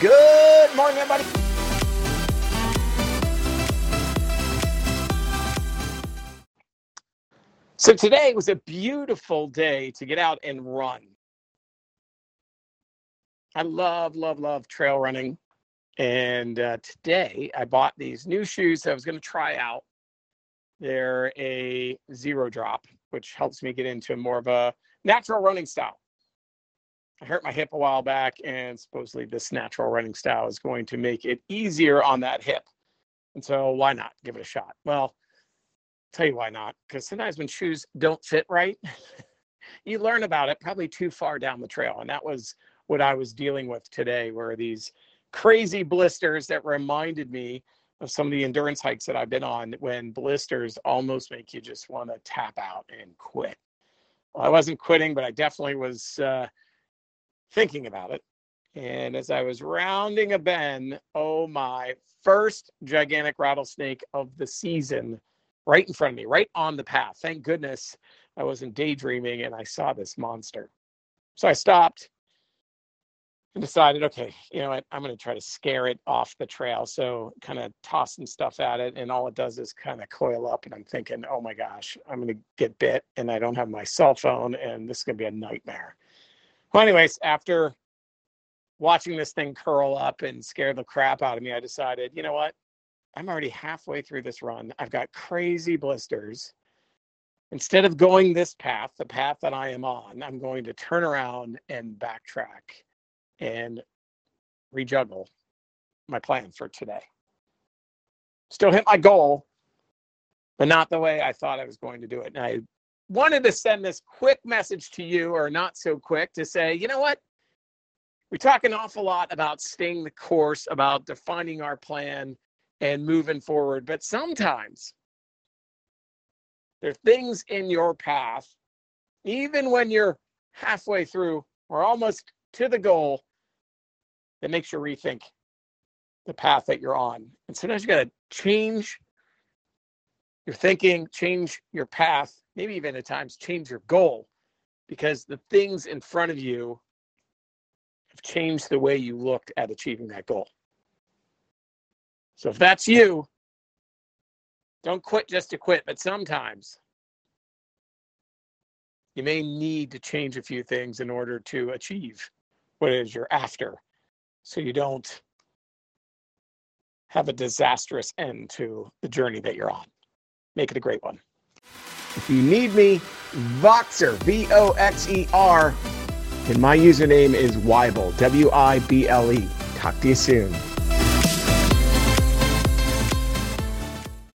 Good morning, everybody. So today was a beautiful day to get out and run. I love, love, love trail running. And uh, today I bought these new shoes that I was going to try out. They're a zero drop, which helps me get into more of a natural running style. I hurt my hip a while back, and supposedly this natural running style is going to make it easier on that hip. And so, why not give it a shot? Well, tell you why not. Because sometimes when shoes don't fit right, you learn about it probably too far down the trail. And that was what I was dealing with today, were these crazy blisters that reminded me of some of the endurance hikes that I've been on when blisters almost make you just want to tap out and quit. Well, I wasn't quitting, but I definitely was. Uh, thinking about it. And as I was rounding a bend, oh my, first gigantic rattlesnake of the season right in front of me, right on the path. Thank goodness I wasn't daydreaming and I saw this monster. So I stopped and decided, okay, you know what, I'm going to try to scare it off the trail. So kind of tossing stuff at it, and all it does is kind of coil up. And I'm thinking, oh my gosh, I'm going to get bit, and I don't have my cell phone, and this is going to be a nightmare. Well, anyways, after watching this thing curl up and scare the crap out of me, I decided, you know what? I'm already halfway through this run. I've got crazy blisters. Instead of going this path, the path that I am on, I'm going to turn around and backtrack and rejuggle my plan for today. Still hit my goal, but not the way I thought I was going to do it. And I wanted to send this quick message to you, or not so quick, to say, you know what? We talk an awful lot about staying the course, about defining our plan and moving forward. But sometimes there are things in your path, even when you're halfway through or almost to the goal, that makes you rethink the path that you're on. And sometimes you got to change your thinking, change your path, maybe even at times change your goal because the things in front of you have changed the way you looked at achieving that goal. So if that's you, don't quit just to quit, but sometimes you may need to change a few things in order to achieve what it is you're after so you don't have a disastrous end to the journey that you're on. Make it a great one. If you need me, Voxer, V O X E R, and my username is Wible, W I B L E. Talk to you soon.